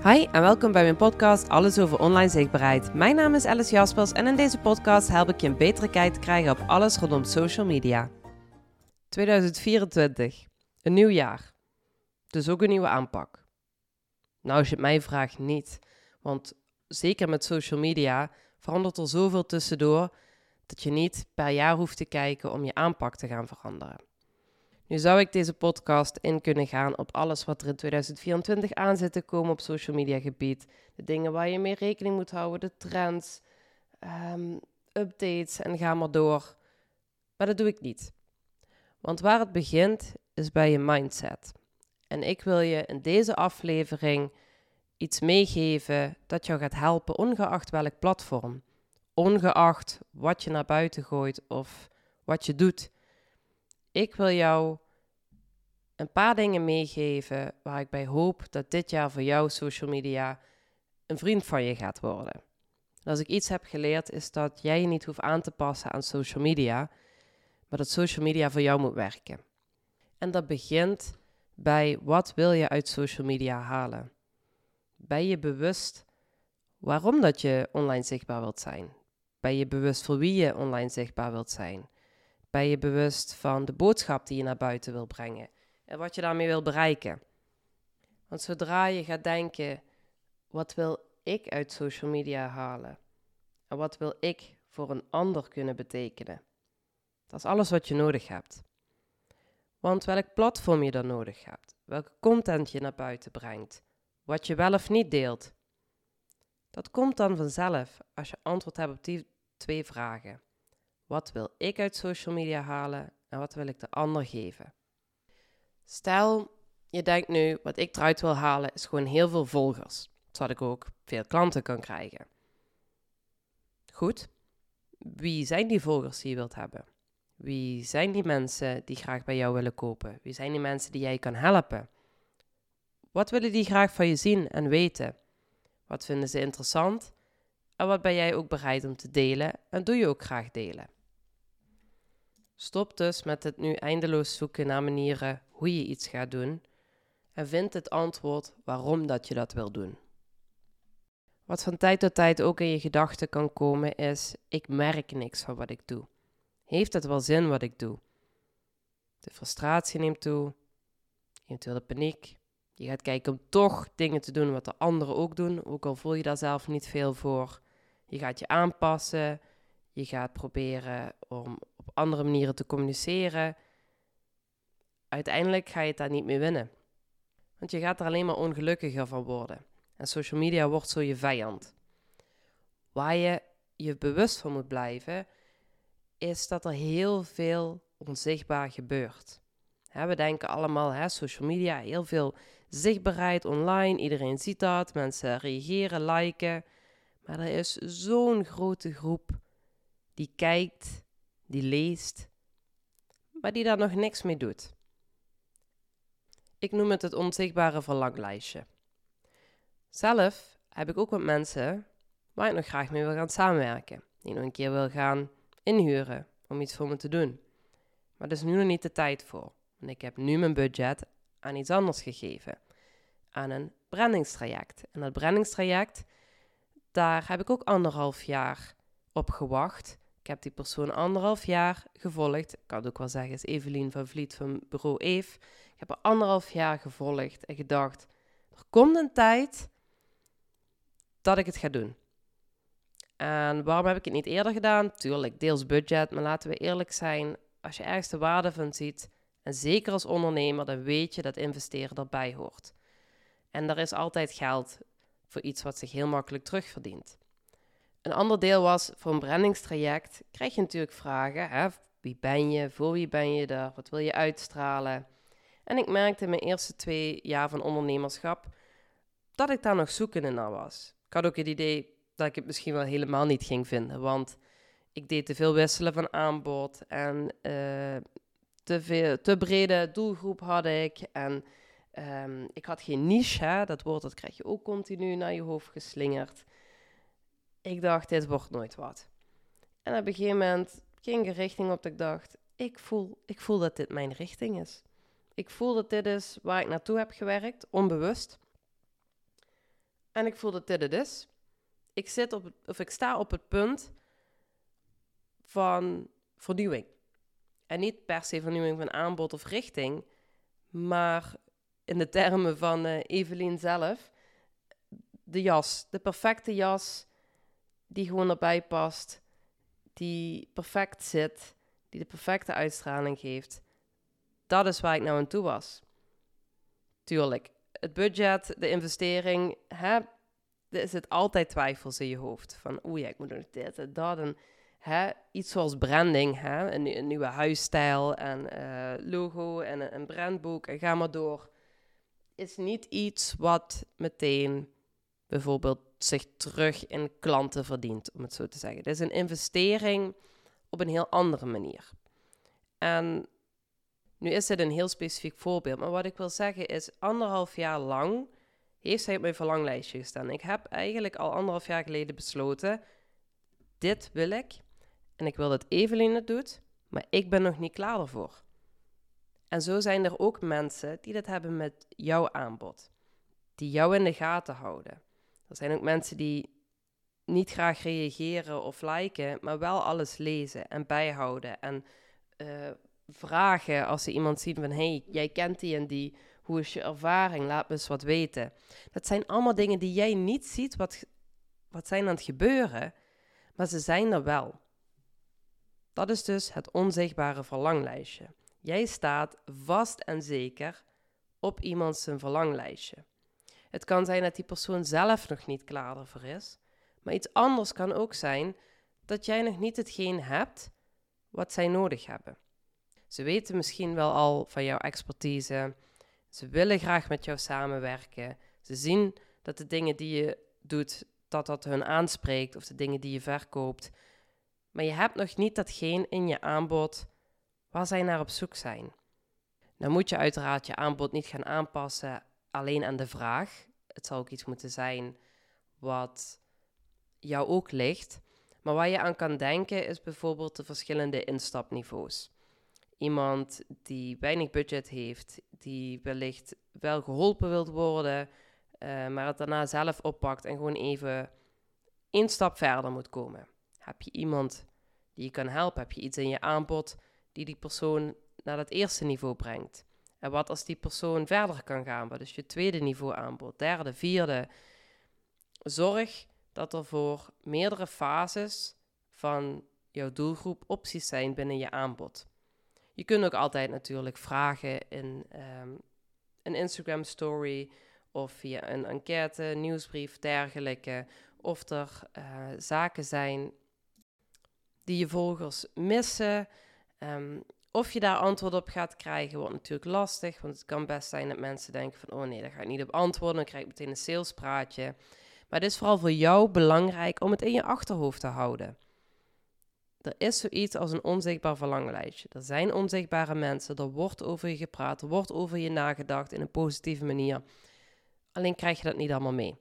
Hi en welkom bij mijn podcast Alles over online zichtbaarheid. Mijn naam is Alice Jaspers en in deze podcast help ik je een betere kijk te krijgen op alles rondom social media. 2024, een nieuw jaar. Dus ook een nieuwe aanpak. Nou, als je het mij vraagt, niet. Want zeker met social media verandert er zoveel tussendoor dat je niet per jaar hoeft te kijken om je aanpak te gaan veranderen. Nu zou ik deze podcast in kunnen gaan op alles wat er in 2024 aan zit te komen op social media gebied. De dingen waar je mee rekening moet houden, de trends, um, updates en ga maar door. Maar dat doe ik niet. Want waar het begint is bij je mindset. En ik wil je in deze aflevering iets meegeven dat jou gaat helpen, ongeacht welk platform. Ongeacht wat je naar buiten gooit of wat je doet. Ik wil jou een paar dingen meegeven waar ik bij hoop dat dit jaar voor jou social media een vriend van je gaat worden. En als ik iets heb geleerd, is dat jij je niet hoeft aan te passen aan social media, maar dat social media voor jou moet werken. En dat begint bij wat wil je uit social media halen? Ben je bewust waarom dat je online zichtbaar wilt zijn? Ben je bewust voor wie je online zichtbaar wilt zijn? Ben je bewust van de boodschap die je naar buiten wil brengen? En wat je daarmee wil bereiken. Want zodra je gaat denken, wat wil ik uit social media halen? En wat wil ik voor een ander kunnen betekenen? Dat is alles wat je nodig hebt. Want welk platform je dan nodig hebt, welke content je naar buiten brengt, wat je wel of niet deelt, dat komt dan vanzelf als je antwoord hebt op die twee vragen. Wat wil ik uit social media halen en wat wil ik de ander geven? Stel, je denkt nu, wat ik eruit wil halen is gewoon heel veel volgers, zodat ik ook veel klanten kan krijgen. Goed, wie zijn die volgers die je wilt hebben? Wie zijn die mensen die graag bij jou willen kopen? Wie zijn die mensen die jij kan helpen? Wat willen die graag van je zien en weten? Wat vinden ze interessant? En wat ben jij ook bereid om te delen en doe je ook graag delen? Stop dus met het nu eindeloos zoeken naar manieren hoe je iets gaat doen en vind het antwoord waarom dat je dat wil doen. Wat van tijd tot tijd ook in je gedachten kan komen is: ik merk niks van wat ik doe. Heeft het wel zin wat ik doe? De frustratie neemt toe, eventueel de paniek. Je gaat kijken om toch dingen te doen wat de anderen ook doen, ook al voel je daar zelf niet veel voor. Je gaat je aanpassen, je gaat proberen om op andere manieren te communiceren. Uiteindelijk ga je het daar niet mee winnen. Want je gaat er alleen maar ongelukkiger van worden. En social media wordt zo je vijand. Waar je je bewust van moet blijven, is dat er heel veel onzichtbaar gebeurt. we denken allemaal, hè, social media, heel veel zichtbaarheid online. Iedereen ziet dat, mensen reageren, liken. Maar er is zo'n grote groep die kijkt, die leest, maar die daar nog niks mee doet. Ik noem het het onzichtbare verlanglijstje. Zelf heb ik ook wat mensen waar ik nog graag mee wil gaan samenwerken. Die nog een keer wil gaan inhuren om iets voor me te doen. Maar er is nu nog niet de tijd voor. En ik heb nu mijn budget aan iets anders gegeven. Aan een brandingstraject. En dat brandingstraject, daar heb ik ook anderhalf jaar op gewacht. Ik heb die persoon anderhalf jaar gevolgd. Ik kan ook wel zeggen, is Evelien van Vliet van bureau Eve. Heb er anderhalf jaar gevolgd en gedacht, er komt een tijd dat ik het ga doen. En waarom heb ik het niet eerder gedaan? Tuurlijk, deels budget, maar laten we eerlijk zijn. Als je ergens de waarde van ziet, en zeker als ondernemer, dan weet je dat investeren erbij hoort. En er is altijd geld voor iets wat zich heel makkelijk terugverdient. Een ander deel was voor een brandingstraject krijg je natuurlijk vragen. Hè? Wie ben je? Voor wie ben je er? Wat wil je uitstralen? En ik merkte in mijn eerste twee jaar van ondernemerschap dat ik daar nog zoekende naar was. Ik had ook het idee dat ik het misschien wel helemaal niet ging vinden, want ik deed te veel wisselen van aanbod en uh, te, veel, te brede doelgroep had ik. En um, ik had geen niche, dat woord dat krijg je ook continu naar je hoofd geslingerd. Ik dacht, dit wordt nooit wat. En op een gegeven moment ging ik richting op dat ik dacht, ik voel, ik voel dat dit mijn richting is. Ik voel dat dit is waar ik naartoe heb gewerkt, onbewust. En ik voel dat dit het is. Ik, zit op, of ik sta op het punt van vernieuwing. En niet per se vernieuwing van aanbod of richting, maar in de termen van uh, Evelien zelf, de jas, de perfecte jas die gewoon erbij past, die perfect zit, die de perfecte uitstraling geeft. Dat is waar ik nou aan toe was. Tuurlijk, het budget, de investering, hè, er zit altijd twijfels in je hoofd. Van, ja, ik moet nog dit en dat. En hè, iets zoals branding, hè, een, nieuwe huisstijl en uh, logo en een brandboek en ga maar door. Is niet iets wat meteen bijvoorbeeld zich terug in klanten verdient, om het zo te zeggen. Het is een investering op een heel andere manier. En nu is dit een heel specifiek voorbeeld, maar wat ik wil zeggen is, anderhalf jaar lang heeft zij op mijn verlanglijstje gestaan. Ik heb eigenlijk al anderhalf jaar geleden besloten, dit wil ik. En ik wil dat Evelien het doet, maar ik ben nog niet klaar ervoor. En zo zijn er ook mensen die dat hebben met jouw aanbod. Die jou in de gaten houden. Er zijn ook mensen die niet graag reageren of liken, maar wel alles lezen en bijhouden. En uh, vragen als ze iemand zien van... hey, jij kent die en die, hoe is je ervaring? Laat me eens wat weten. Dat zijn allemaal dingen die jij niet ziet wat, wat zijn aan het gebeuren, maar ze zijn er wel. Dat is dus het onzichtbare verlanglijstje. Jij staat vast en zeker op iemand zijn verlanglijstje. Het kan zijn dat die persoon zelf nog niet klaar ervoor is, maar iets anders kan ook zijn dat jij nog niet hetgeen hebt wat zij nodig hebben. Ze weten misschien wel al van jouw expertise. Ze willen graag met jou samenwerken. Ze zien dat de dingen die je doet, dat dat hun aanspreekt of de dingen die je verkoopt. Maar je hebt nog niet datgene in je aanbod waar zij naar op zoek zijn. Dan moet je uiteraard je aanbod niet gaan aanpassen alleen aan de vraag. Het zal ook iets moeten zijn wat jou ook ligt. Maar waar je aan kan denken is bijvoorbeeld de verschillende instapniveaus. Iemand die weinig budget heeft, die wellicht wel geholpen wilt worden, uh, maar het daarna zelf oppakt en gewoon even één stap verder moet komen. Heb je iemand die je kan helpen? Heb je iets in je aanbod die die persoon naar dat eerste niveau brengt? En wat als die persoon verder kan gaan? Wat is je tweede niveau aanbod? Derde, vierde? Zorg dat er voor meerdere fases van jouw doelgroep opties zijn binnen je aanbod. Je kunt ook altijd natuurlijk vragen in um, een Instagram story of via een enquête, nieuwsbrief, dergelijke. Of er uh, zaken zijn die je volgers missen. Um, of je daar antwoord op gaat krijgen, wordt natuurlijk lastig. Want het kan best zijn dat mensen denken van... oh nee, daar ga ik niet op antwoorden. Dan krijg ik meteen een salespraatje. Maar het is vooral voor jou belangrijk om het in je achterhoofd te houden. Er is zoiets als een onzichtbaar verlanglijstje. Er zijn onzichtbare mensen, er wordt over je gepraat, er wordt over je nagedacht in een positieve manier. Alleen krijg je dat niet allemaal mee.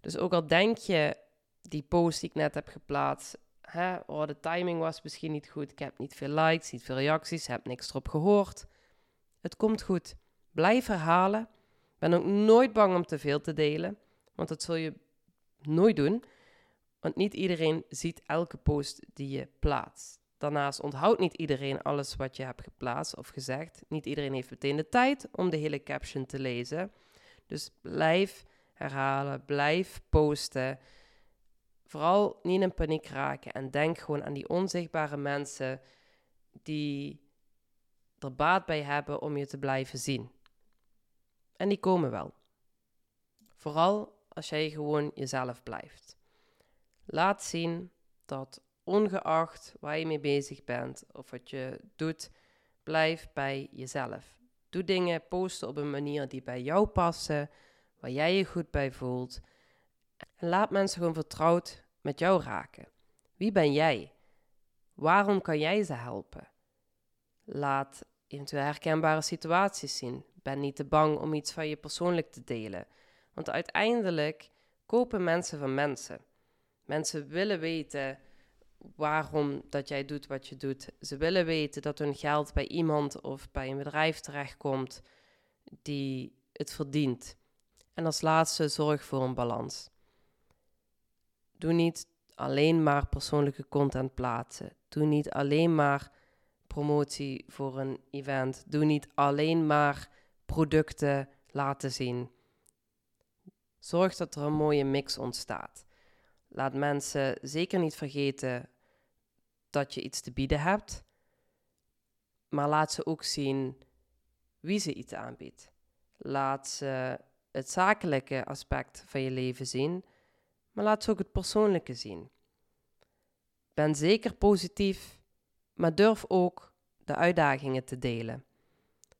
Dus ook al denk je, die post die ik net heb geplaatst, hè, oh, de timing was misschien niet goed, ik heb niet veel likes, niet veel reacties, heb niks erop gehoord. Het komt goed. Blijf herhalen. Ben ook nooit bang om te veel te delen, want dat zul je nooit doen. Want niet iedereen ziet elke post die je plaatst. Daarnaast onthoudt niet iedereen alles wat je hebt geplaatst of gezegd. Niet iedereen heeft meteen de tijd om de hele caption te lezen. Dus blijf herhalen, blijf posten. Vooral niet in paniek raken en denk gewoon aan die onzichtbare mensen die er baat bij hebben om je te blijven zien. En die komen wel. Vooral als jij gewoon jezelf blijft. Laat zien dat ongeacht waar je mee bezig bent of wat je doet, blijf bij jezelf. Doe dingen, posten op een manier die bij jou passen, waar jij je goed bij voelt. En laat mensen gewoon vertrouwd met jou raken. Wie ben jij? Waarom kan jij ze helpen? Laat eventueel herkenbare situaties zien. Ben niet te bang om iets van je persoonlijk te delen. Want uiteindelijk kopen mensen van mensen. Mensen willen weten waarom dat jij doet wat je doet. Ze willen weten dat hun geld bij iemand of bij een bedrijf terechtkomt die het verdient. En als laatste zorg voor een balans. Doe niet alleen maar persoonlijke content plaatsen. Doe niet alleen maar promotie voor een event. Doe niet alleen maar producten laten zien. Zorg dat er een mooie mix ontstaat. Laat mensen zeker niet vergeten dat je iets te bieden hebt, maar laat ze ook zien wie ze iets aanbiedt. Laat ze het zakelijke aspect van je leven zien, maar laat ze ook het persoonlijke zien. Ben zeker positief, maar durf ook de uitdagingen te delen.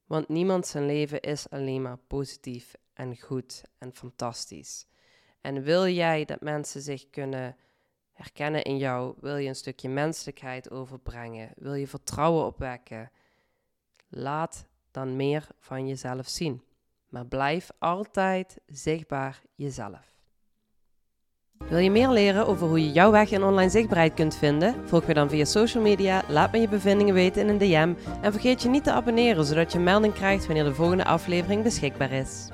Want niemand zijn leven is alleen maar positief en goed en fantastisch. En wil jij dat mensen zich kunnen herkennen in jou, wil je een stukje menselijkheid overbrengen, wil je vertrouwen opwekken, laat dan meer van jezelf zien. Maar blijf altijd zichtbaar jezelf. Wil je meer leren over hoe je jouw weg in online zichtbaarheid kunt vinden? Volg me dan via social media, laat me je bevindingen weten in een DM en vergeet je niet te abonneren zodat je melding krijgt wanneer de volgende aflevering beschikbaar is.